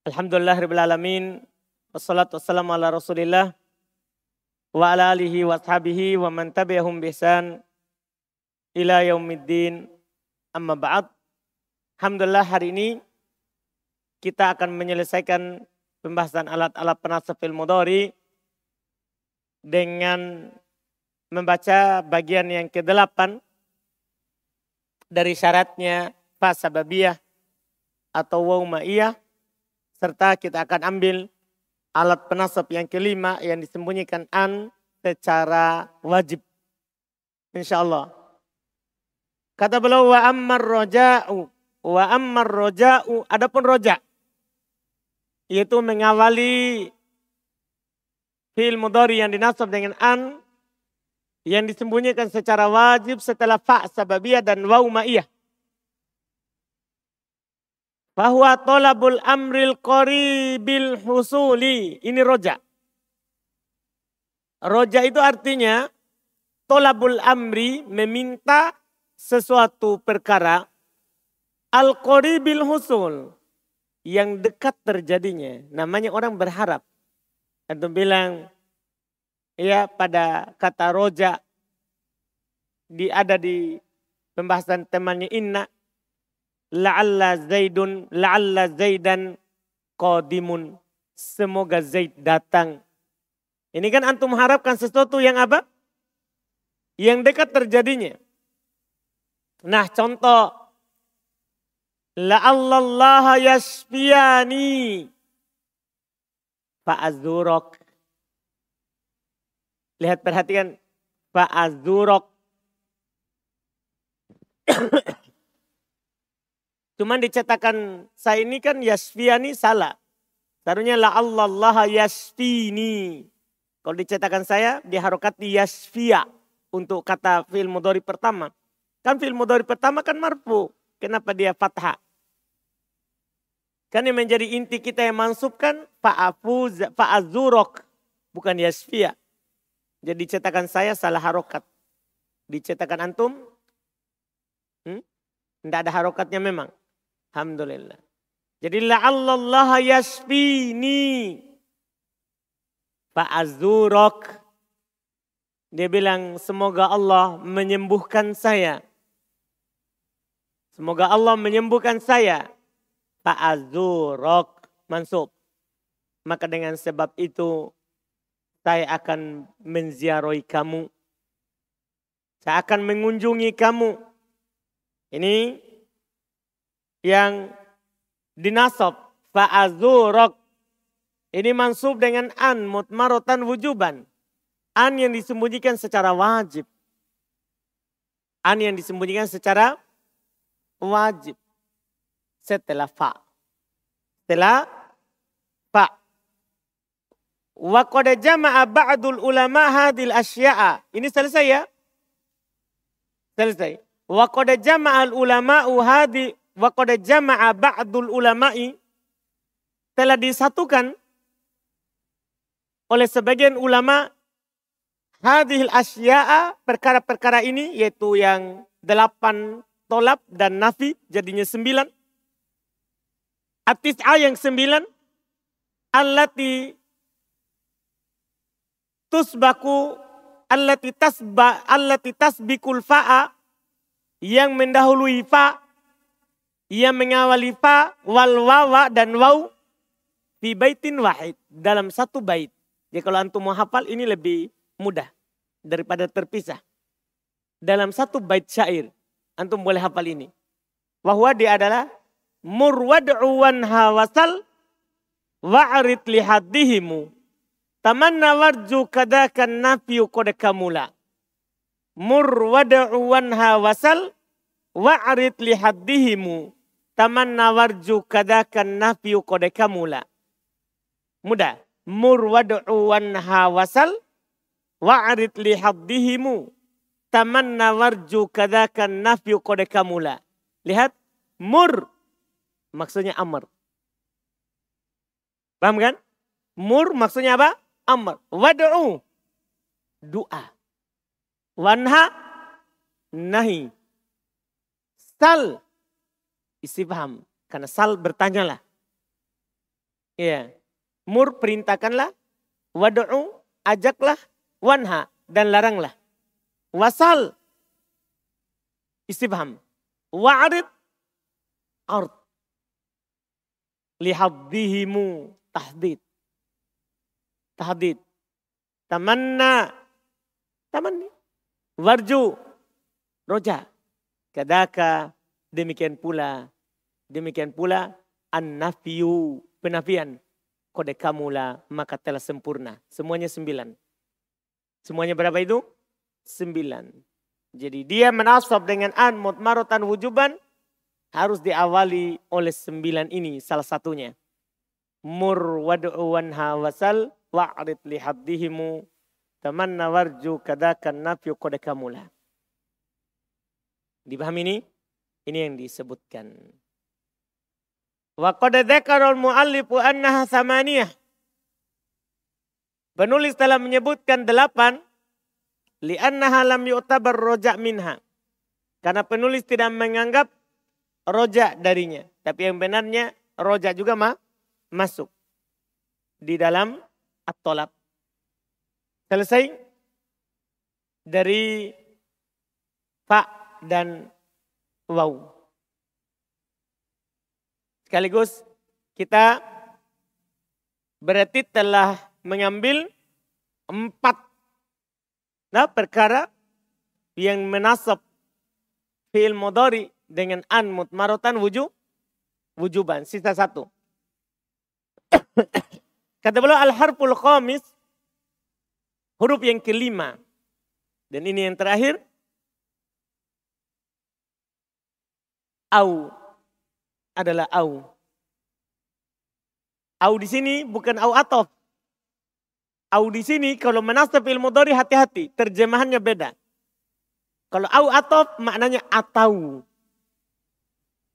Alhamdulillah Rabbil Alamin. Wassalatu wassalamu ala rasulillah. Wa ala alihi wa ashabihi wa man tabi'ahum bihsan. Ila yaumiddin. Amma ba'd. Alhamdulillah hari ini kita akan menyelesaikan pembahasan alat-alat penasab fil mudhari dengan membaca bagian yang ke-8 dari syaratnya fa sababiyah atau waw ma'iyah serta kita akan ambil alat penasab yang kelima yang disembunyikan an secara wajib. Insya Allah. Kata beliau wa ammar roja'u. Wa ammar roja'u. Adapun roja. Yaitu mengawali fil mudhari yang dinasab dengan an. Yang disembunyikan secara wajib setelah fa sababiyah dan waw ma'iyah. Bahwa tolabul amril qaribil husuli. Ini roja. Roja itu artinya tolabul amri meminta sesuatu perkara al qaribil husul yang dekat terjadinya. Namanya orang berharap. Atau bilang ya pada kata roja di ada di pembahasan temannya inna la'alla zaidun la'alla zaidan qadimun. Semoga Zaid datang. Ini kan antum harapkan sesuatu yang apa? Yang dekat terjadinya. Nah contoh. La'allallaha yashfiyani. Fa'azurok. Lihat perhatikan. Fa'azurok Cuman dicetakan saya ini kan yasfiani salah. Seharusnya la Allah yasfini. Kalau dicetakan saya diharokati yasfia untuk kata fil mudhari pertama. Kan fil mudhari pertama kan marfu. Kenapa dia fathah? Kan yang menjadi inti kita yang mansubkan fa'afuz fa'azurok bukan yasfia. Jadi cetakan saya salah harokat. Dicetakan antum hmm? Tidak ada harokatnya memang. Alhamdulillah. Jadi la'allallaha yasfini. Fa'azurok. Dia bilang semoga Allah menyembuhkan saya. Semoga Allah menyembuhkan saya. Fa'azurok. Mansub. Maka dengan sebab itu saya akan menziarahi kamu. Saya akan mengunjungi kamu. Ini yang dinasab fa'azurok ini mansub dengan an mutmarotan wujuban. An yang disembunyikan secara wajib. An yang disembunyikan secara wajib. Setelah fa. Setelah fa. Wa qad jama'a ba'dul ulama hadil asya'a. Ini selesai ya? Selesai. Wa qad jama'a al ulama'u hadil wa qad jama'a ba'dul ulama'i telah disatukan oleh sebagian ulama hadhil asya'a perkara-perkara ini yaitu yang delapan tolap dan nafi jadinya sembilan. Atis'a yang sembilan. Allati tusbaku allati tasba allati tasbikul fa'a yang mendahului fa ia mengawali fa wal wawa dan waw di baitin wahid dalam satu bait. Jadi kalau antum mau hafal ini lebih mudah daripada terpisah. Dalam satu bait syair antum boleh hafal ini. Bahwa dia adalah murwad'u wanha wasal wa'rid lihaddihimu tamanna warju kadakan kode kamula. Murwad'u wanha wasal wa'rid lihaddihimu tamanna warju kadakan nafiu kode kamula. Mudah. Mur wad'u wanha wasal wa'arid li haddihimu tamanna warju kadakan nafiu kode kamula. Lihat. Mur. Maksudnya amr. Paham kan? Mur maksudnya apa? Amr. Wad'u. Doa. Wanha. Nahi. Sal istifham. Karena sal bertanyalah. Ya. Mur perintahkanlah. Wadu'u ajaklah. Wanha dan laranglah. Wasal istibham. Wa'arid ard. Lihaddihimu tahdid. Tahdid. Tamanna. Tamanni. Warju. Roja. Kadaka. Demikian pula. Demikian pula. An-nafiyu. Penafian. Kode kamula maka telah sempurna. Semuanya sembilan. Semuanya berapa itu? Sembilan. Jadi dia menasab dengan an mutmarotan wujuban harus diawali oleh sembilan ini salah satunya. Mur wad'u wanha wasal wa'rid li haddihimu tamanna warju kadakan nafyu kodekamula. Dipahami ini? Ini yang disebutkan. Penulis telah menyebutkan delapan Li'annaha lam yu'tabar roja minha. Karena penulis tidak menganggap roja darinya. Tapi yang benarnya roja juga ma masuk. Di dalam at-tolab. Selesai dari fa dan waw. Sekaligus kita berarti telah mengambil empat Nah perkara yang menasab fi'il modori dengan an mutmarotan wujud wujuban. Sisa satu. Kata beliau al-harful khamis huruf yang kelima. Dan ini yang terakhir. Au adalah au. Au di sini bukan au atof. Au di sini kalau menasab ilmu dori hati-hati, terjemahannya beda. Kalau au atof maknanya atau.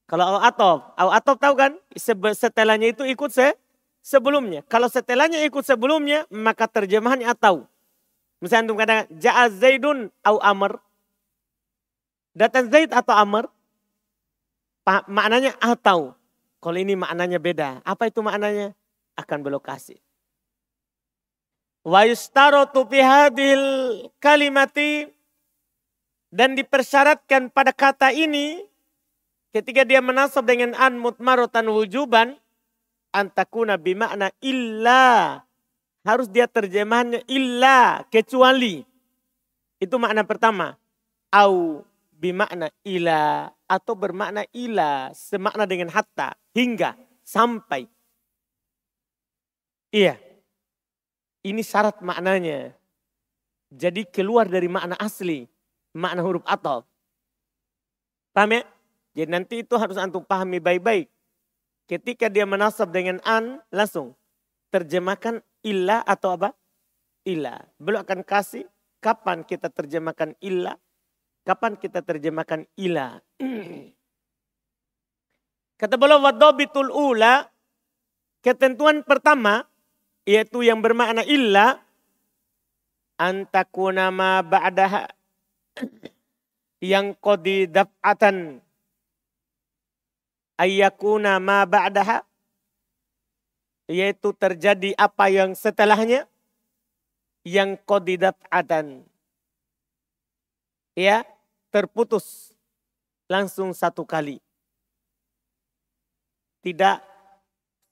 Kalau au atof, au atof tahu kan? Setelahnya itu ikut se sebelumnya. Kalau setelahnya ikut sebelumnya, maka terjemahannya atau. Misalnya untuk katakan, ja'a zaidun au amr. Datang zaid atau amr, maknanya atau. Kalau ini maknanya beda. Apa itu maknanya? Akan belokasi. Wa yustarotu hadil kalimati dan dipersyaratkan pada kata ini ketika dia menasab dengan an mutmarotan wujuban antakuna bimakna illa harus dia terjemahannya illa kecuali itu makna pertama au bimakna ila atau bermakna ila semakna dengan hatta hingga sampai iya ini syarat maknanya. Jadi keluar dari makna asli. Makna huruf atau. Paham ya? Jadi nanti itu harus antum pahami baik-baik. Ketika dia menasab dengan an, langsung. Terjemahkan illa atau apa? Illa. Belum akan kasih kapan kita terjemahkan illa. Kapan kita terjemahkan ila. Kata beliau wadobitul ula. Ketentuan pertama yaitu yang bermakna illa antakuna ma ba'daha yang qadi daf'atan ayyakuna ma ba'daha yaitu terjadi apa yang setelahnya yang qadi daf'atan ya terputus langsung satu kali tidak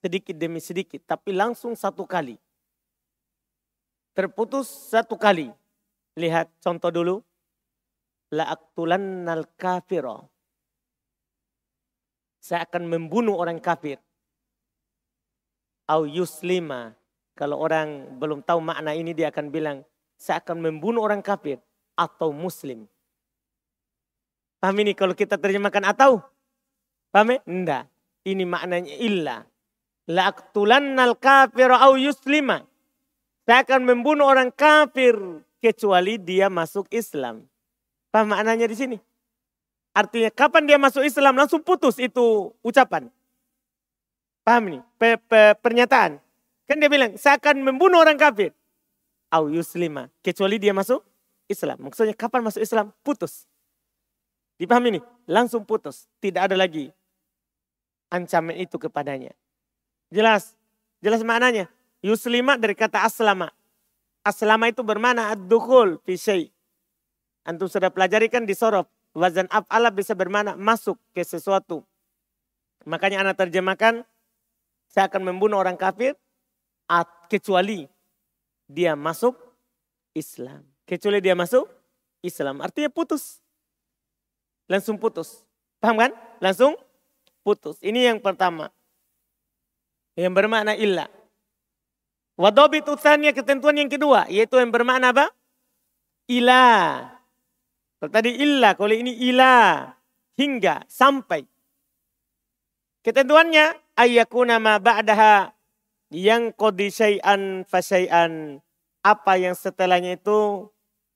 sedikit demi sedikit, tapi langsung satu kali. Terputus satu kali. Lihat contoh dulu. La'aktulannal kafiro. Saya akan membunuh orang kafir. Au yuslima. Kalau orang belum tahu makna ini dia akan bilang, saya akan membunuh orang kafir atau muslim. Paham ini kalau kita terjemahkan atau? Paham ya? Enggak. Ini maknanya illa. La'aktulannal kafir au yuslima. Saya akan membunuh orang kafir kecuali dia masuk Islam. Paham maknanya di sini? Artinya kapan dia masuk Islam langsung putus itu ucapan. Paham nih? Pe, pe, pernyataan. Kan dia bilang, saya akan membunuh orang kafir. Au yuslima. Kecuali dia masuk Islam. Maksudnya kapan masuk Islam? Putus. Dipahami nih? Langsung putus. Tidak ada lagi ancaman itu kepadanya. Jelas. Jelas maknanya. Yuslima dari kata aslama. Aslama itu bermana ad-dukhul fi Antum sudah pelajari kan di sorof. Wazan af'ala bisa bermana masuk ke sesuatu. Makanya anak terjemahkan, saya akan membunuh orang kafir kecuali dia masuk Islam. Kecuali dia masuk Islam. Artinya putus. Langsung putus. Paham kan? Langsung putus. Ini yang pertama. Yang bermakna illa. Wadobit utannya ketentuan yang kedua. Yaitu yang bermakna apa? Ila. Tadi illa, kalau ini ila. Hingga, sampai. Ketentuannya, ayyakuna ma ba'daha yang kodi syai'an fasyai'an. Apa yang setelahnya itu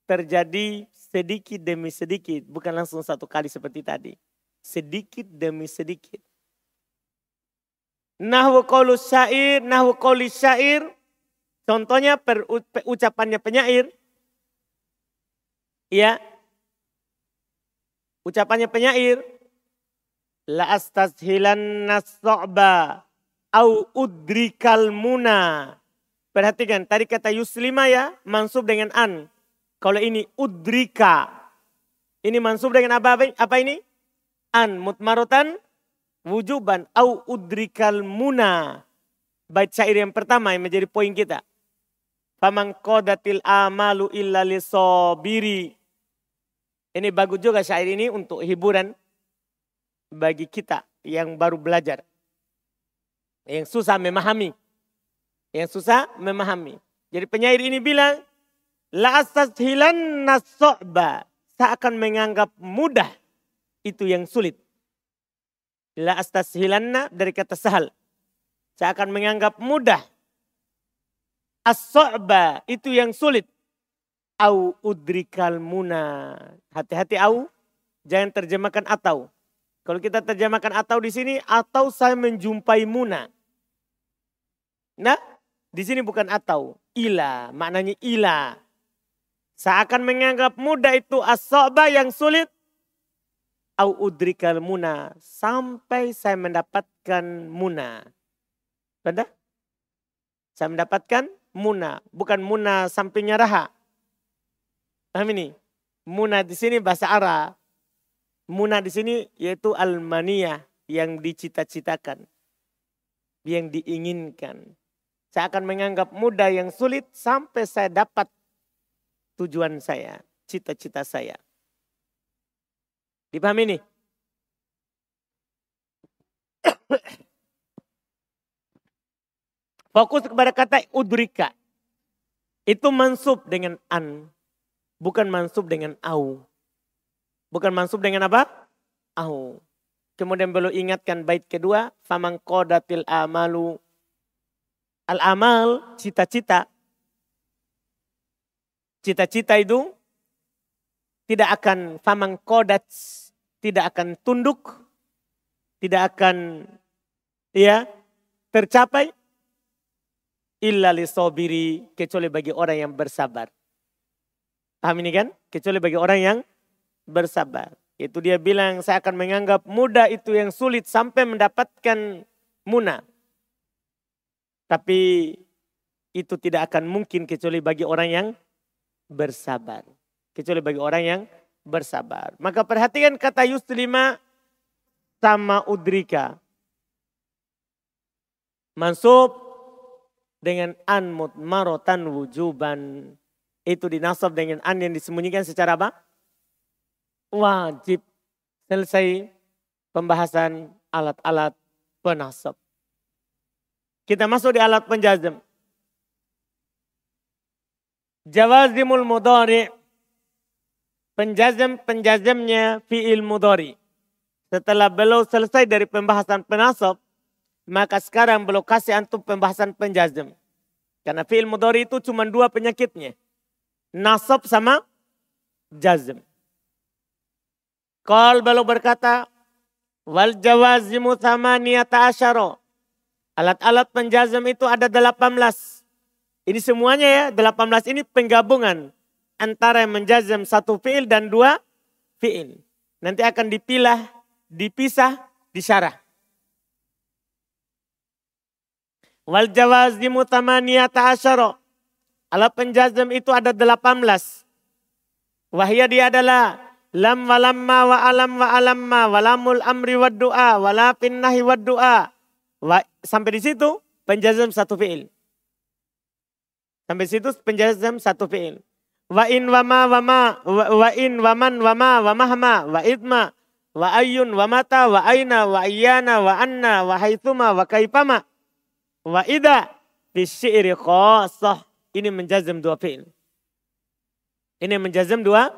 terjadi sedikit demi sedikit. Bukan langsung satu kali seperti tadi. Sedikit demi sedikit. Nahwu syair, nahwu syair. Contohnya per, ucapannya penyair. Ya. Ucapannya penyair. La astazhilan nas'ba au udrikal muna. Perhatikan, tadi kata yuslima ya, mansub dengan an. Kalau ini udrika. Ini mansub dengan apa, apa ini? An mutmarotan wujuban au udrikal muna. Bait syair yang pertama yang menjadi poin kita. Faman kodatil amalu illa lisobiri. Ini bagus juga syair ini untuk hiburan bagi kita yang baru belajar. Yang susah memahami. Yang susah memahami. Jadi penyair ini bilang, La astashilan naso'ba. Akan menganggap mudah itu yang sulit. La astashilanna dari kata sahal. Akan menganggap mudah. as itu yang sulit. Au udrikal muna. Hati-hati au. Jangan terjemahkan atau. Kalau kita terjemahkan atau di sini, atau saya menjumpai muna. Nah, di sini bukan atau. Ila, maknanya ila. Saya akan menganggap mudah itu as yang sulit au udrikal muna sampai saya mendapatkan muna. Benar? Saya mendapatkan muna, bukan muna sampingnya raha. Paham ini? Muna di sini bahasa Arab. Muna di sini yaitu almania yang dicita-citakan. Yang diinginkan. Saya akan menganggap mudah yang sulit sampai saya dapat tujuan saya, cita-cita saya. Dipahami ini? Fokus kepada kata udrika. Itu mansub dengan an. Bukan mansub dengan au. Bukan mansub dengan apa? Au. Kemudian belum ingatkan bait kedua. Faman kodatil amalu. Al-amal, cita-cita. Cita-cita itu tidak akan famang kodat, tidak akan tunduk, tidak akan ya tercapai illa li sobiri kecuali bagi orang yang bersabar. Paham ini kan? Kecuali bagi orang yang bersabar. Itu dia bilang saya akan menganggap mudah itu yang sulit sampai mendapatkan muna. Tapi itu tidak akan mungkin kecuali bagi orang yang bersabar. Kecuali bagi orang yang bersabar. Maka perhatikan kata yuslima sama udrika. Mansub dengan an mutmarotan wujuban. Itu dinasab dengan an yang disembunyikan secara apa? Wajib. Selesai pembahasan alat-alat penasab. Kita masuk di alat penjazam. Jawazimul mudari penjazam-penjazamnya fi'il mudhari. Setelah beliau selesai dari pembahasan penasab, maka sekarang beliau kasih antum pembahasan penjazam. Karena fi'il mudhari itu cuma dua penyakitnya. Nasab sama jazm. Kal beliau berkata, wal jawazimu niyata asyara. Alat-alat penjazam itu ada 18. Ini semuanya ya, 18 ini penggabungan antara yang menjazam satu fiil dan dua fiil. Nanti akan dipilah, dipisah, disyarah. Wal jawazimu tamaniyata asyara. Alat penjazm itu ada 18. Wahya dia adalah lam walamma wa alam wa alamma walamul amri wa du'a wala pinnahi wa. Wa, sampai di situ penjazm satu fi'il. Sampai situ penjazm satu fi'il. Wa in wa ma wa in wa man wa ma wa mahma wa idma wa ayun wa mata wa aina wa iyana wa anna wa haithuma wa kaifama wa ida fi syi'ri khasah. Ini menjazm dua fi'il. Ini menjazm dua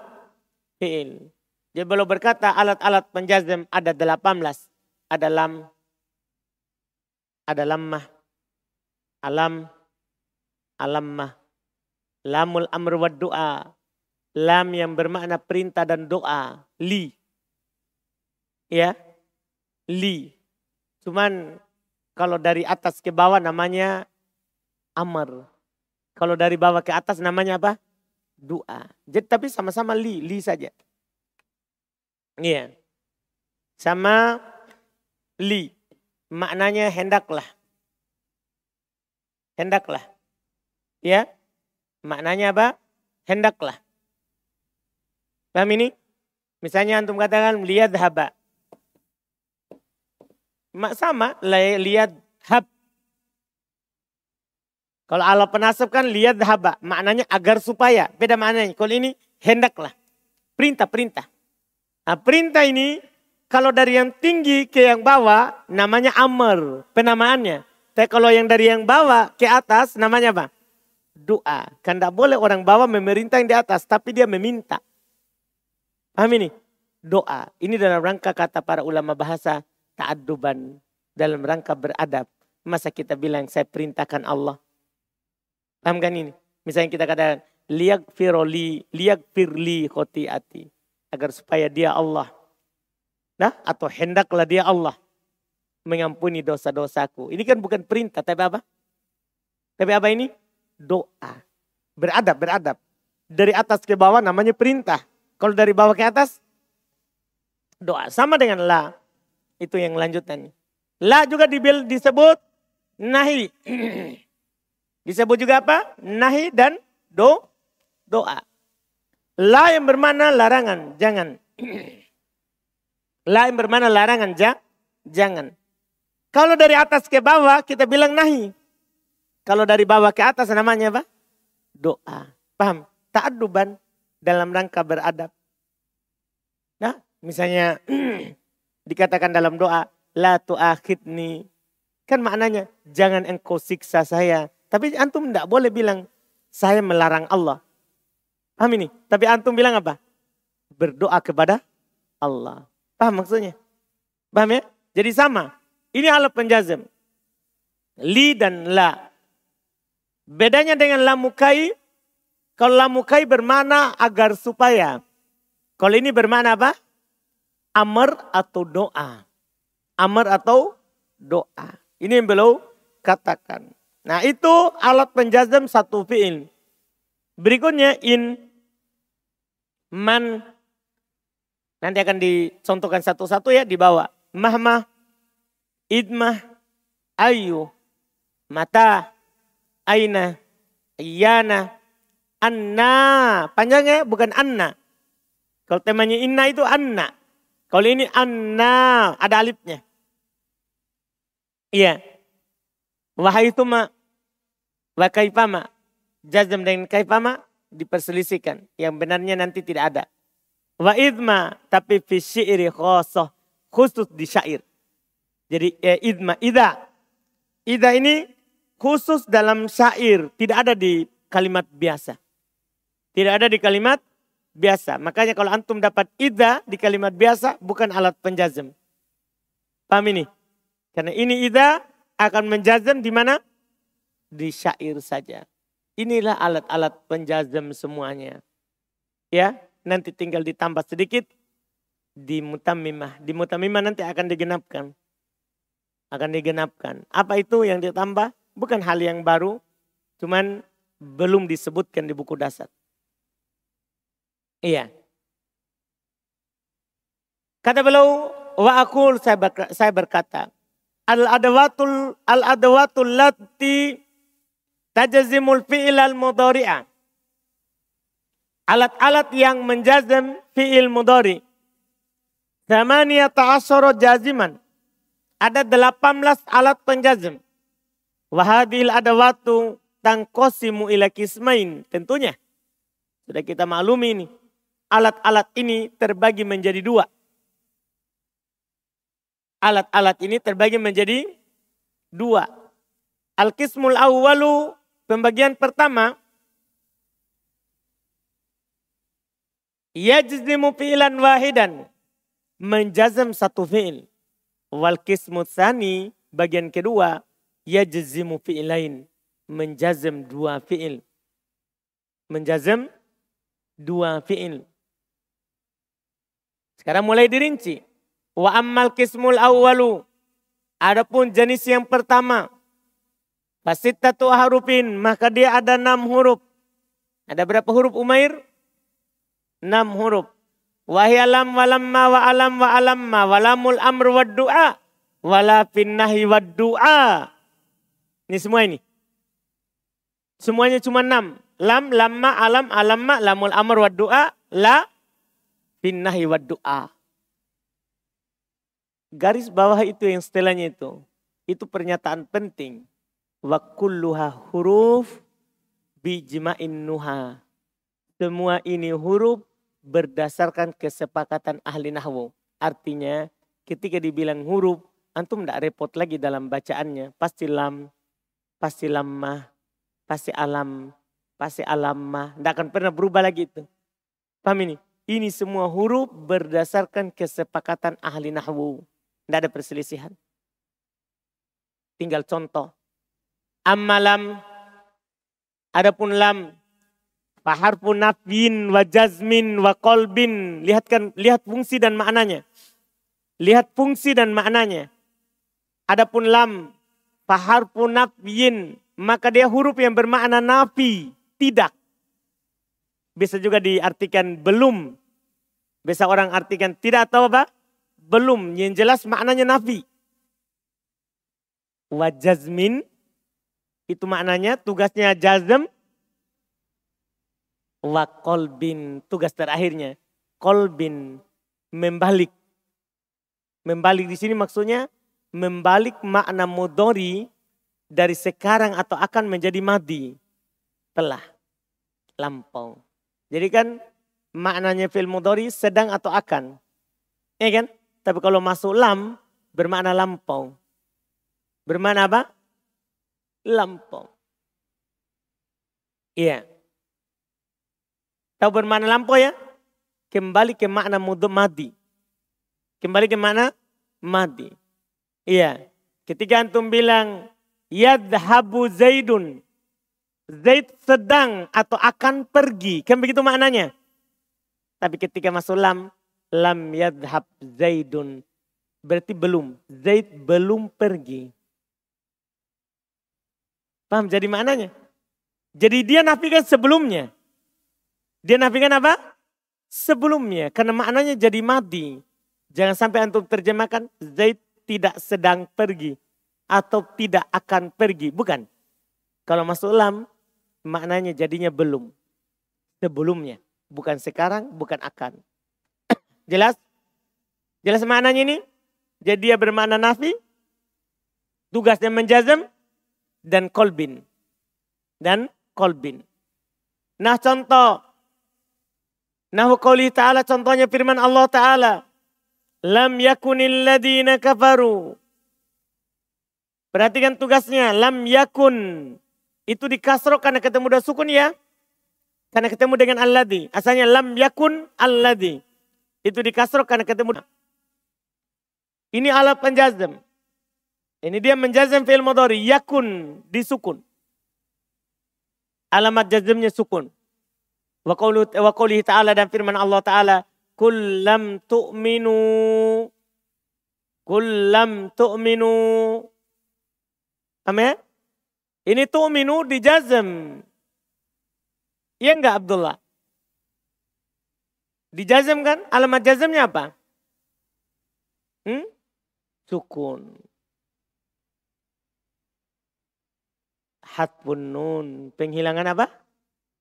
fi'il. Jadi kalau berkata alat-alat penjazm ada 18. Ada lam, ada lamah, alam, alammah, lamul amr wa doa, lam yang bermakna perintah dan doa, li. Ya, li. Cuman kalau dari atas ke bawah namanya amr. Kalau dari bawah ke atas namanya apa? Doa. Jadi tapi sama-sama li, li saja. Iya. Sama li. Maknanya hendaklah. Hendaklah. Ya. Maknanya apa? Hendaklah. Paham ini? Misalnya antum katakan lihat haba. Mak sama lihat hab. Kalau Allah penasab kan lihat haba. Maknanya agar supaya. Beda maknanya. Kalau ini hendaklah. Perintah, perintah. Nah, perintah ini kalau dari yang tinggi ke yang bawah namanya amr, penamaannya. Tapi kalau yang dari yang bawah ke atas namanya apa? Doa. Kan tidak boleh orang bawah memerintah yang di atas, tapi dia meminta. Paham ini? Doa. Ini dalam rangka kata para ulama bahasa ta'aduban. Dalam rangka beradab. Masa kita bilang saya perintahkan Allah. Paham kan ini? Misalnya kita katakan, liyak firoli, liyak firli khotiati agar supaya dia Allah. Nah, atau hendaklah dia Allah mengampuni dosa-dosaku. Ini kan bukan perintah, tapi apa? Tapi apa ini? Doa. Beradab, beradab. Dari atas ke bawah namanya perintah. Kalau dari bawah ke atas, doa. Sama dengan la. Itu yang lanjutannya. La juga disebut nahi. disebut juga apa? Nahi dan do, doa. La yang bermana larangan, jangan. La yang bermana larangan, ja, jangan. Kalau dari atas ke bawah kita bilang nahi. Kalau dari bawah ke atas namanya apa? Doa. Paham? Ta'aduban dalam rangka beradab. Nah, misalnya dikatakan dalam doa, la tu'akhidni. Kan maknanya, jangan engkau siksa saya. Tapi antum tidak boleh bilang, saya melarang Allah. Paham ini? Tapi antum bilang apa? Berdoa kepada Allah. Paham maksudnya? Paham ya? Jadi sama. Ini alat penjazem. Li dan la. Bedanya dengan lamukai. Kalau lamukai bermana agar supaya. Kalau ini bermana apa? Amr atau doa. Amr atau doa. Ini yang belum katakan. Nah itu alat penjazem satu fi'il. Berikutnya in man nanti akan dicontohkan satu-satu ya di bawah. Mahmah, idmah, ayu, mata, aina, iyana, anna. Panjangnya bukan anna. Kalau temanya inna itu anna. Kalau ini anna, ada alifnya. Iya. Wahai itu ma, wa kaifama. Jazm dengan kaifama diperselisihkan. Yang benarnya nanti tidak ada. Wa idma tapi fi syi'ri khosoh. Khusus di syair. Jadi eh, idma, ida. Ida ini khusus dalam syair. Tidak ada di kalimat biasa. Tidak ada di kalimat biasa. Makanya kalau antum dapat ida di kalimat biasa bukan alat penjazem. Paham ini? Karena ini ida akan menjazem di mana? Di syair saja. Inilah alat-alat penjazam semuanya. Ya, nanti tinggal ditambah sedikit di mutamimah. Di mutamimah nanti akan digenapkan. Akan digenapkan. Apa itu yang ditambah? Bukan hal yang baru, cuman belum disebutkan di buku dasar. Iya. Kata beliau, wa akul saya berkata, al-adawatul al-adawatul lati tajazimul fi'il al-mudhari'a. Alat-alat yang menjazam fi'il mudhari. Thamaniyata asyara jaziman. Ada 18 alat penjazm. Wahadil adawatu tangkosimu ila kismain. Tentunya. Sudah kita maklumi ini. Alat-alat ini terbagi menjadi dua. Alat-alat ini terbagi menjadi dua. Al-kismul awwalu, pembagian pertama. Yajzimu fi'lan wahidan. Menjazam satu fi'il. Wal kismu tsani, bagian kedua. Yajzimu fi'ilain. Menjazam dua fi'il. Menjazam dua fi'il. Sekarang mulai dirinci. Wa ammal kismul awwalu. Adapun jenis yang pertama. Fasitatu harufin. Maka dia ada enam huruf. Ada berapa huruf Umair? Enam huruf. Wahyalam walamma wa alam wa alamma walamul amr wa du'a. Wala finnahi wa du'a. Ini semua ini. Semuanya cuma enam. Lam, lamma, alam, alamma, lamul amr wa du'a. La, finnahi wa du'a. Garis bawah itu yang setelahnya itu. Itu pernyataan penting. Wa kulluha huruf bijma'in nuha. Semua ini huruf berdasarkan kesepakatan ahli nahwu. Artinya ketika dibilang huruf, antum tidak repot lagi dalam bacaannya. Pasti lam, pasti lamah, pasti alam, pasti alamah. Tidak akan pernah berubah lagi itu. Paham ini? Ini semua huruf berdasarkan kesepakatan ahli nahwu. Tidak ada perselisihan. Tinggal contoh. Ammalam. Adapun lam. Faharfu nafyin wa jazmin wa kolbin. Lihatkan, lihat fungsi dan maknanya. Lihat fungsi dan maknanya. Adapun lam. Faharfu nafyin. Maka dia huruf yang bermakna nafi. Tidak. Bisa juga diartikan belum. Bisa orang artikan tidak atau apa? belum yang jelas maknanya nafi. Wa jazmin itu maknanya tugasnya jazm wa kolbin tugas terakhirnya kolbin membalik membalik di sini maksudnya membalik makna mudori dari sekarang atau akan menjadi madi telah lampau jadi kan maknanya fil mudori sedang atau akan ya kan tapi kalau masuk lam bermakna lampau. Bermakna apa? Lampau. Iya. Tahu bermakna lampau ya? Kembali ke makna mudum madi. Kembali ke makna madi. Iya. Ketika antum bilang yadhabu zaidun. Zaid sedang atau akan pergi. Kan begitu maknanya. Tapi ketika masuk lam, lam yadhab Zaidun. Berarti belum. Zaid belum pergi. Paham jadi maknanya? Jadi dia nafikan sebelumnya. Dia nafikan apa? Sebelumnya. Karena maknanya jadi mati. Jangan sampai antum terjemahkan Zaid tidak sedang pergi. Atau tidak akan pergi. Bukan. Kalau masuk lam, maknanya jadinya belum. Sebelumnya. Bukan sekarang, bukan akan. Jelas? Jelas maknanya ini? Jadi dia bermakna nafi, tugasnya menjazam, dan kolbin. Dan kolbin. Nah contoh. Qawli ta'ala contohnya firman Allah ta'ala. Lam yakunil ladina kafaru. Perhatikan tugasnya. Lam yakun. Itu dikasrok karena ketemu dengan sukun ya. Karena ketemu dengan alladhi. Asalnya lam yakun alladhi. Itu dikasrok karena ketemu. Ini alat penjazam. Ini dia menjazam fi'il mudhari. Yakun disukun. Alamat jazmnya sukun. Wa qawlihi ta'ala dan firman Allah ta'ala kullam tu'minu kullam tu'minu Amin. Ini tu'minu dijazm. Iya enggak Abdullah? Dijazm kan? Alamat jazmnya apa? Hmm? Sukun. Hatbun nun. Penghilangan apa?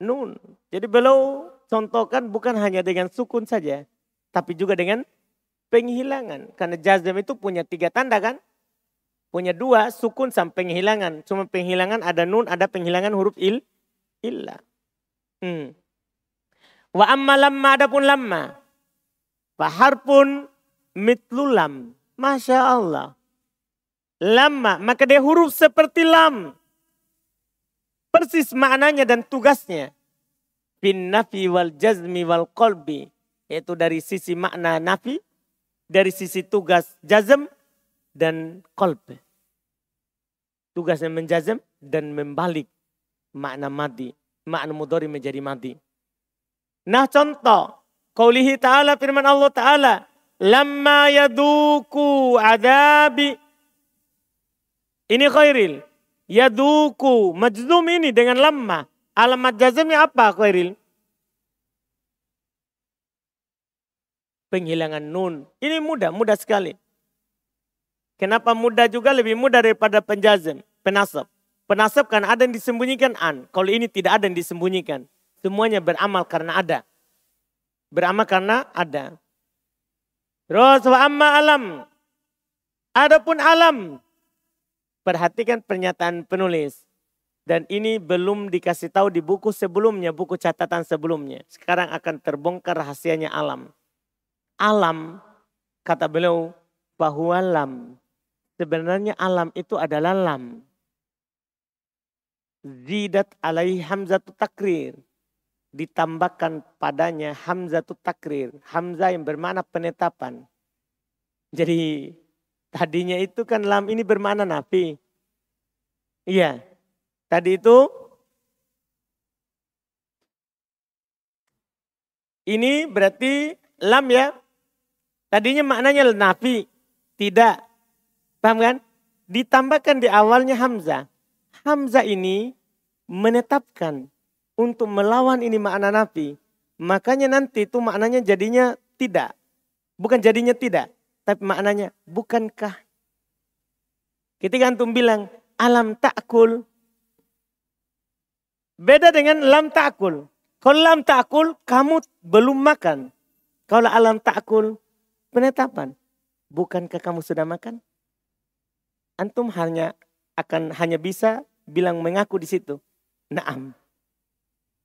Nun. Jadi beliau contohkan bukan hanya dengan sukun saja. Tapi juga dengan penghilangan. Karena jazm itu punya tiga tanda kan? Punya dua, sukun sampai penghilangan. Cuma penghilangan ada nun, ada penghilangan huruf il, illa. Hmm. Wa amma lamma adapun lamma. Faharpun mitlulam. Masya Allah. Lama, maka dia huruf seperti lam. Persis maknanya dan tugasnya. Bin nafi wal jazmi wal kolbi. Yaitu dari sisi makna nafi, dari sisi tugas jazm dan kolb. Tugasnya menjazm dan membalik makna mati. Makna mudori menjadi mati. Nah contoh. Qaulihi ta'ala firman Allah ta'ala. Lamma yaduku adabi. Ini khairil. Yaduku. Majzum ini dengan lamma. Alamat jazmnya apa khairil? Penghilangan nun. Ini mudah, mudah sekali. Kenapa mudah juga lebih mudah daripada penjazm, penasab. Penasab kan ada yang disembunyikan an. Kalau ini tidak ada yang disembunyikan. Semuanya beramal karena ada. Beramal karena ada. Terus wa amma alam. Adapun alam. Perhatikan pernyataan penulis. Dan ini belum dikasih tahu di buku sebelumnya, buku catatan sebelumnya. Sekarang akan terbongkar rahasianya alam. Alam, kata beliau, bahwa lam Sebenarnya alam itu adalah lam. Zidat alaihi hamzatu takrir. Ditambahkan padanya hamzatu takrir. Hamzah yang bermakna penetapan. Jadi tadinya itu kan lam ini bermakna nafi. Iya. Tadi itu ini berarti lam ya. Tadinya maknanya nafi. Tidak. Paham kan? Ditambahkan di awalnya Hamzah. Hamzah ini menetapkan untuk melawan ini makna nafi. Makanya nanti itu maknanya jadinya tidak. Bukan jadinya tidak. Tapi maknanya bukankah. Ketika antum bilang alam takul. Beda dengan lam takul. Kalau lam takul kamu belum makan. Kalau alam takul penetapan. Bukankah kamu sudah makan? antum hanya akan hanya bisa bilang mengaku di situ. Naam.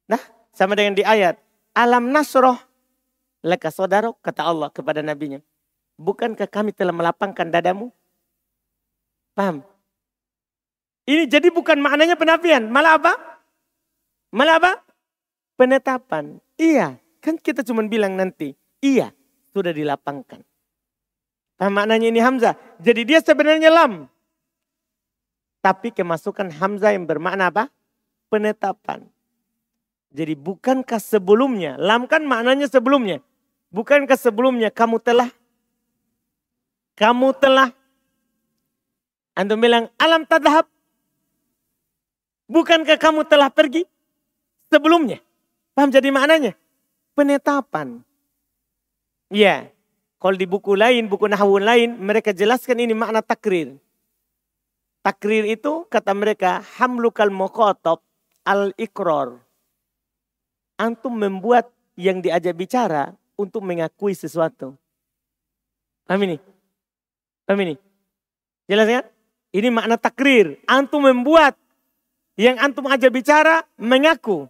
Nah, sama dengan di ayat. Alam nasroh leka saudara kata Allah kepada nabinya. Bukankah kami telah melapangkan dadamu? Paham? Ini jadi bukan maknanya penafian. Malah apa? Malah apa? Penetapan. Iya. Kan kita cuma bilang nanti. Iya. Sudah dilapangkan. Paham maknanya ini Hamzah. Jadi dia sebenarnya lam. Tapi kemasukan Hamzah yang bermakna apa? Penetapan. Jadi bukankah sebelumnya, lam kan maknanya sebelumnya. Bukankah sebelumnya kamu telah, kamu telah, antum bilang alam tadhab. Bukankah kamu telah pergi sebelumnya? Paham jadi maknanya? Penetapan. Ya, kalau di buku lain, buku nahwun lain, mereka jelaskan ini makna takrir. Takrir itu kata mereka hamlukal muqatab al ikror. Antum membuat yang diajak bicara untuk mengakui sesuatu. Paham ini? Paham ini? Jelas kan? Ini makna takrir. Antum membuat yang antum ajak bicara mengaku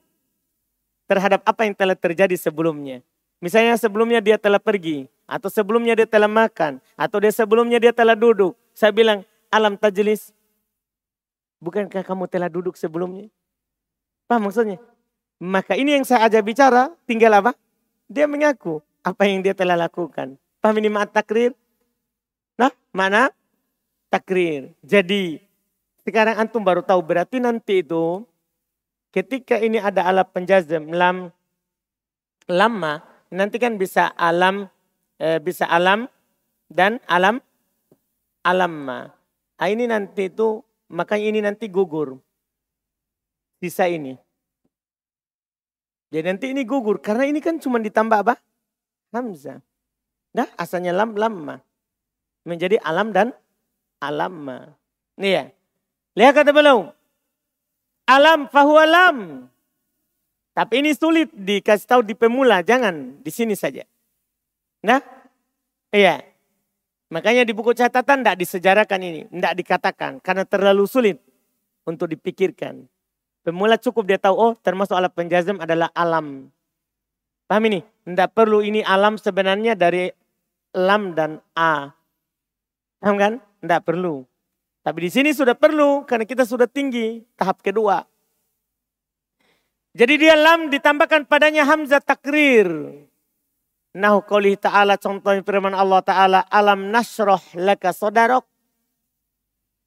terhadap apa yang telah terjadi sebelumnya. Misalnya sebelumnya dia telah pergi, atau sebelumnya dia telah makan, atau dia sebelumnya dia telah duduk. Saya bilang, alam tajlis, Bukankah kamu telah duduk sebelumnya? Paham maksudnya? Maka ini yang saya ajak bicara, tinggal apa? Dia mengaku apa yang dia telah lakukan. Paham ini mat takrir? Nah, mana? Takrir. Jadi, sekarang antum baru tahu berarti nanti itu ketika ini ada alat penjazm lam lama nanti kan bisa alam e, bisa alam dan alam alamma. Nah, ini nanti itu Makanya ini nanti gugur. Sisa ini. Jadi nanti ini gugur. Karena ini kan cuma ditambah apa? Hamzah. Nah asalnya lam lama. Menjadi alam dan alamma. Nih ya. Lihat kata beliau. Alam fahuwa lam. Tapi ini sulit dikasih tahu di pemula, jangan di sini saja. Nah, iya. Makanya di buku catatan tidak disejarakan ini, tidak dikatakan karena terlalu sulit untuk dipikirkan. Pemula cukup dia tahu, oh termasuk alat penjazam adalah alam. Paham ini? Tidak perlu ini alam sebenarnya dari lam dan a. Paham kan? Tidak perlu. Tapi di sini sudah perlu karena kita sudah tinggi tahap kedua. Jadi dia lam ditambahkan padanya hamzah takrir. Nahu qawlihi ta'ala contohnya firman Allah ta'ala alam nasroh laka sodarok.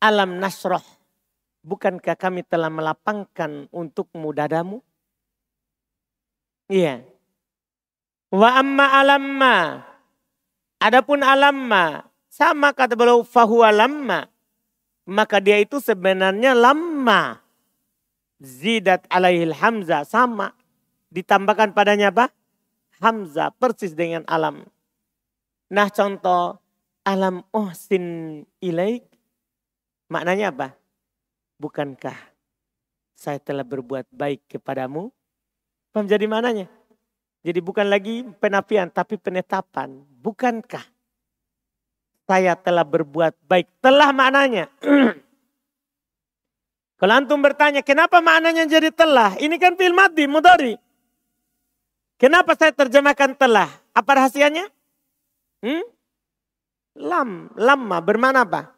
Alam nasroh Bukankah kami telah melapangkan untukmu dadamu? Iya. Wa amma alamma. Adapun alamma. Sama kata beliau fahuwa lamma. Maka dia itu sebenarnya lama. Zidat alaihil hamzah. Sama. Ditambahkan padanya apa? Hamzah. Persis dengan alam. Nah contoh. Alam uhsin ilaik. Maknanya apa? bukankah saya telah berbuat baik kepadamu? Paham jadi mananya? Jadi bukan lagi penafian tapi penetapan. Bukankah saya telah berbuat baik? Telah maknanya. Kalau antum bertanya, kenapa maknanya jadi telah? Ini kan fil mati, mudari. Kenapa saya terjemahkan telah? Apa rahasianya? Hmm? Lam, lama bermana apa?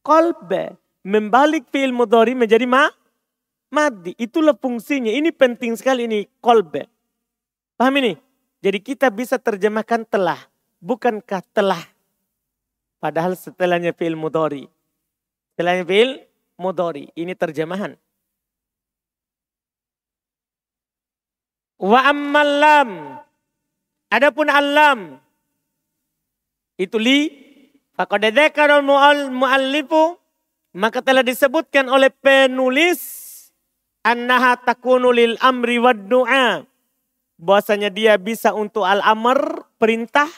Kolbe membalik fi'il mudhari menjadi ma madi. Itulah fungsinya. Ini penting sekali ini kolbe. Paham ini? Jadi kita bisa terjemahkan telah. Bukankah telah? Padahal setelahnya fi'il mudhari. Setelahnya fi'il mudhari. Ini terjemahan. Wa ammal lam. Adapun alam. Itu li. Faqad dzakara al-muallifu maka telah disebutkan oleh penulis annaha takunu lil amri wad du'a. Bahwasanya dia bisa untuk al-amr, perintah,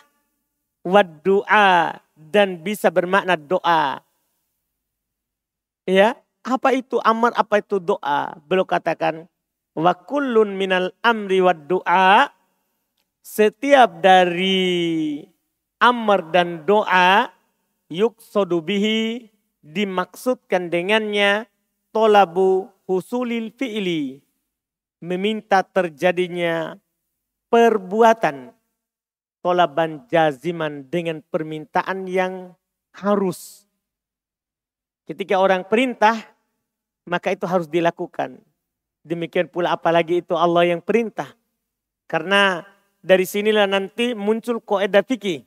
wad du'a dan bisa bermakna doa. Ya, apa itu amar, apa itu doa? Belum katakan wa kullun minal amri wad du'a setiap dari amar dan doa yuk bihi dimaksudkan dengannya tolabu husulil fi'li. Meminta terjadinya perbuatan. Tolaban jaziman dengan permintaan yang harus. Ketika orang perintah, maka itu harus dilakukan. Demikian pula apalagi itu Allah yang perintah. Karena dari sinilah nanti muncul koedah fikih.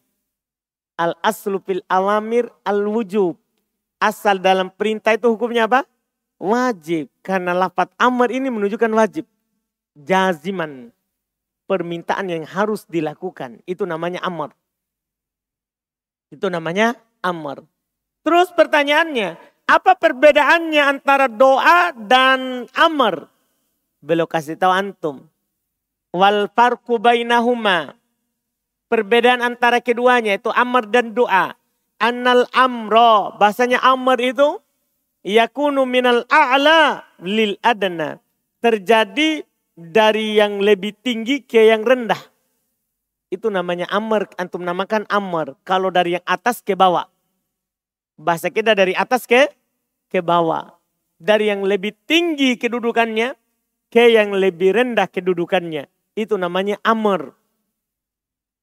Al aslu fil alamir al wujub asal dalam perintah itu hukumnya apa? Wajib. Karena lafat amr ini menunjukkan wajib. Jaziman. Permintaan yang harus dilakukan. Itu namanya amr. Itu namanya amr. Terus pertanyaannya, apa perbedaannya antara doa dan amr? Belum kasih tahu antum. Wal farku bainahuma. Perbedaan antara keduanya itu amr dan doa annal amro. Bahasanya amr itu yakunu minal a'la lil adna. Terjadi dari yang lebih tinggi ke yang rendah. Itu namanya amr, antum namakan amr. Kalau dari yang atas ke bawah. Bahasa kita dari atas ke ke bawah. Dari yang lebih tinggi kedudukannya ke yang lebih rendah kedudukannya. Itu namanya amr.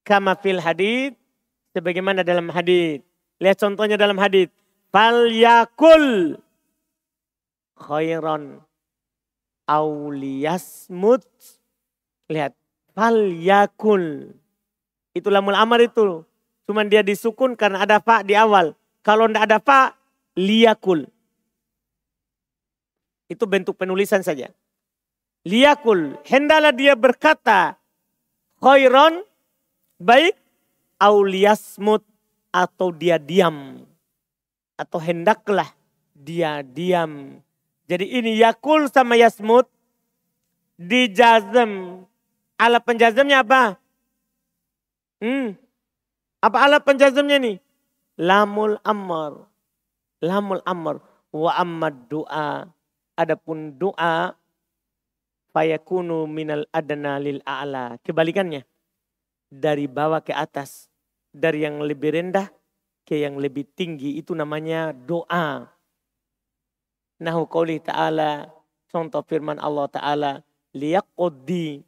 Kama fil hadid sebagaimana dalam hadis Lihat contohnya dalam hadis. Fal yakul khairan auliyasmut. Lihat. Fal yakul. Itu lamul amar itu. Cuman dia disukun karena ada fa di awal. Kalau tidak ada fa, liyakul. Itu bentuk penulisan saja. Liyakul. Hendalah dia berkata. Khairan. Baik. Auliyasmut atau dia diam. Atau hendaklah dia diam. Jadi ini yakul sama yasmut dijazam. Alat penjazamnya apa? Hmm. Apa alat penjazamnya nih? Lamul amr. Lamul amr. Wa ammad doa. Adapun doa fayakunu minal adna lil a'la. Kebalikannya. Dari bawah ke atas. Dari yang lebih rendah ke yang lebih tinggi. Itu namanya doa. Nahu qawli ta'ala. Contoh firman Allah ta'ala. Liyaqoddi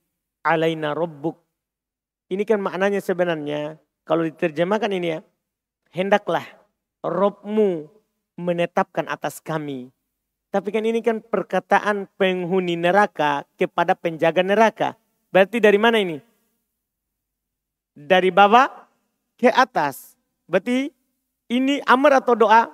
alaina rabbuk. Ini kan maknanya sebenarnya. Kalau diterjemahkan ini ya. Hendaklah Robmu menetapkan atas kami tapi kan ini kan perkataan penghuni neraka kepada penjaga neraka. Berarti dari mana ini? Dari bawah ke atas. Berarti ini amar atau doa?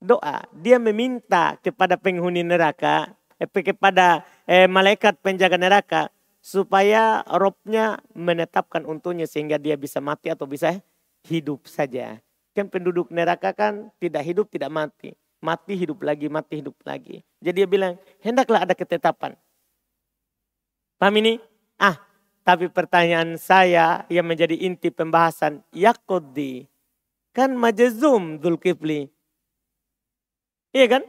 Doa. Dia meminta kepada penghuni neraka, eh, kepada eh, malaikat penjaga neraka supaya robnya menetapkan untuknya sehingga dia bisa mati atau bisa hidup saja. Kan penduduk neraka kan tidak hidup, tidak mati mati hidup lagi, mati hidup lagi. Jadi dia bilang, hendaklah ada ketetapan. Paham ini? Ah, tapi pertanyaan saya yang menjadi inti pembahasan, Yakudi, kan majazum Zulkifli. Iya kan?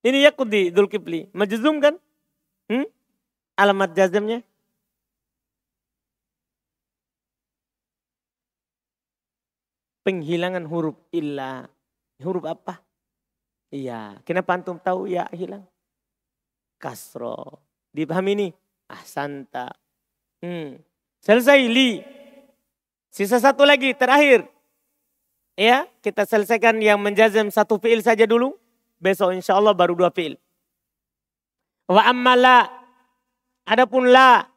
Ini Yakudi Zulkifli, majazum kan? Hmm? Alamat jazamnya? Penghilangan huruf illa. Huruf apa? Iya, kenapa antum tahu ya hilang? Kasro. Dipahami ini? Ah santa. Hmm. Selesai li. Sisa satu lagi terakhir. Ya, kita selesaikan yang menjazam satu fiil saja dulu. Besok insya Allah baru dua fiil. Wa ammala. Adapun la.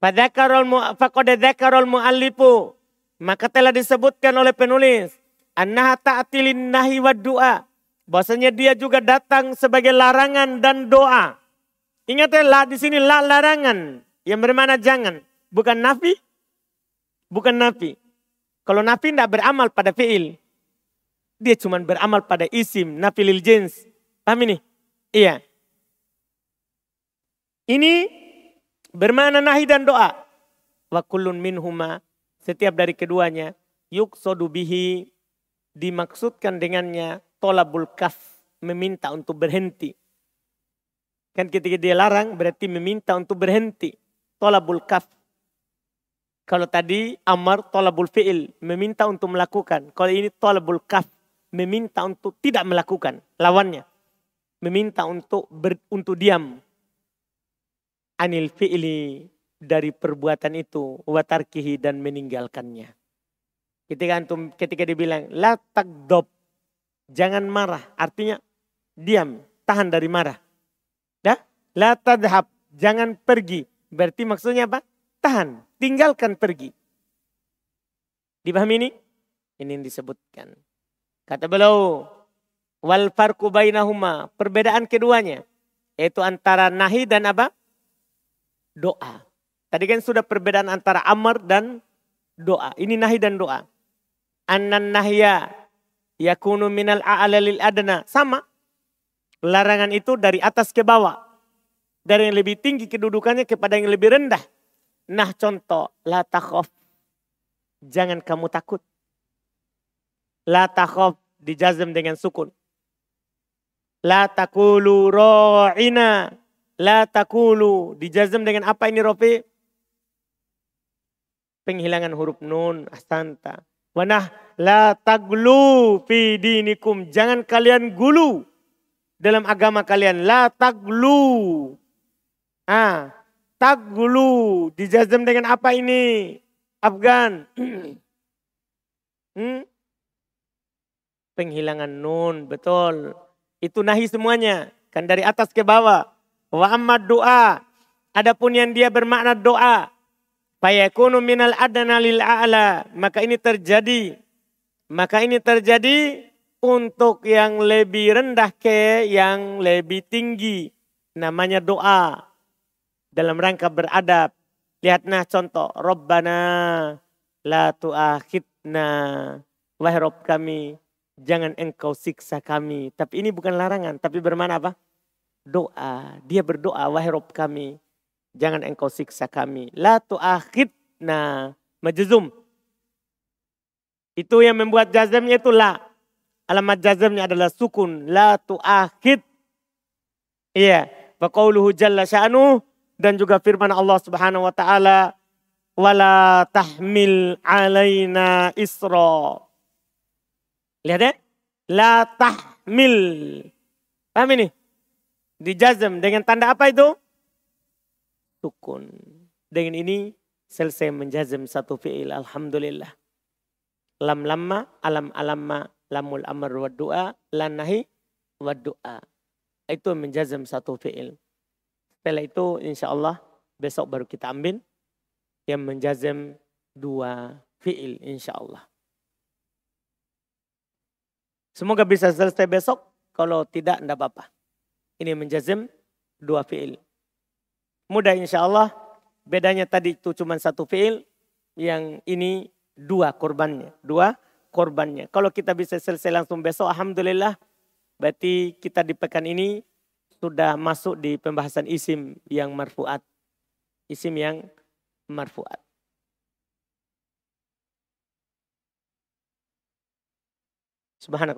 Faqad dzakarul muallifu. Maka telah disebutkan oleh penulis. Annaha ta'tilin nahi wa du'a Bahasanya dia juga datang sebagai larangan dan doa. Ingat ya, la, di sini la larangan. Yang bermana jangan. Bukan nafi. Bukan nafi. Kalau nafi tidak beramal pada fi'il. Dia cuma beramal pada isim. Nafi lil jins. Paham ini? Iya. Ini bermana nahi dan doa. Wa kullun minhuma. Setiap dari keduanya. Yuk bihi. Dimaksudkan dengannya tolabul kaf, meminta untuk berhenti. Kan ketika dia larang berarti meminta untuk berhenti. Tolabul kaf. Kalau tadi amar tolabul fi'il, meminta untuk melakukan. Kalau ini tolabul kaf, meminta untuk tidak melakukan. Lawannya. Meminta untuk ber, untuk diam. Anil fi'ili dari perbuatan itu. Watarkihi dan meninggalkannya. Ketika antum ketika dibilang la takdob Jangan marah. Artinya diam, tahan dari marah. Ya? La tadhab, jangan pergi. Berarti maksudnya apa? Tahan, tinggalkan pergi. Dipahami ini? Ini yang disebutkan. Kata beliau, wal farku bainahuma, perbedaan keduanya. Yaitu antara nahi dan apa? Doa. Tadi kan sudah perbedaan antara amar dan doa. Ini nahi dan doa. Anan nahya yakunu minal a'la lil adna. Sama. Larangan itu dari atas ke bawah. Dari yang lebih tinggi kedudukannya kepada yang lebih rendah. Nah contoh, la takhof. Jangan kamu takut. La takhof dijazm dengan sukun. La takulu ro'ina. La takulu dijazm dengan apa ini Rofi? Penghilangan huruf nun, astanta. Wanah la taglu fi dinikum. Jangan kalian gulu dalam agama kalian. La taglu. Ah, taglu dijazam dengan apa ini? Afgan. hmm? Penghilangan nun, betul. Itu nahi semuanya. Kan dari atas ke bawah. Wa amma doa. Adapun yang dia bermakna doa. Fayakunu minal adana lil a'la. Maka ini terjadi. Maka ini terjadi untuk yang lebih rendah ke yang lebih tinggi. Namanya doa. Dalam rangka beradab. Lihat nah contoh. Rabbana la tu'akhidna. Wahai Rob kami, jangan engkau siksa kami. Tapi ini bukan larangan, tapi bermana apa? Doa. Dia berdoa, wahai Rob kami, Jangan engkau siksa kami. La tu'akhidna. Majzum. Itu yang membuat jazamnya itu la. Alamat jazamnya adalah sukun. La tu'akhid. Iya. Wa qauluhu jalla sya'nu dan juga firman Allah Subhanahu wa taala wala tahmil alaina isra. Lihat ya? La tahmil. Paham ini? Dijazm dengan tanda apa itu? Sukun. Dengan ini selesai menjazm satu fi'il. Alhamdulillah. Lam lamma, alam alamma, lamul amr wa du'a, lan nahi wa du'a. Itu menjazm satu fi'il. Setelah itu insya Allah besok baru kita ambil yang menjazm dua fi'il insya Allah. Semoga bisa selesai besok. Kalau tidak, tidak apa-apa. Ini menjazim dua fi'il. Mudah insya Allah. Bedanya tadi itu cuma satu fi'il. Yang ini dua korbannya. Dua korbannya. Kalau kita bisa selesai langsung besok, Alhamdulillah. Berarti kita di pekan ini sudah masuk di pembahasan isim yang marfuat. Isim yang marfuat. Subhanallah.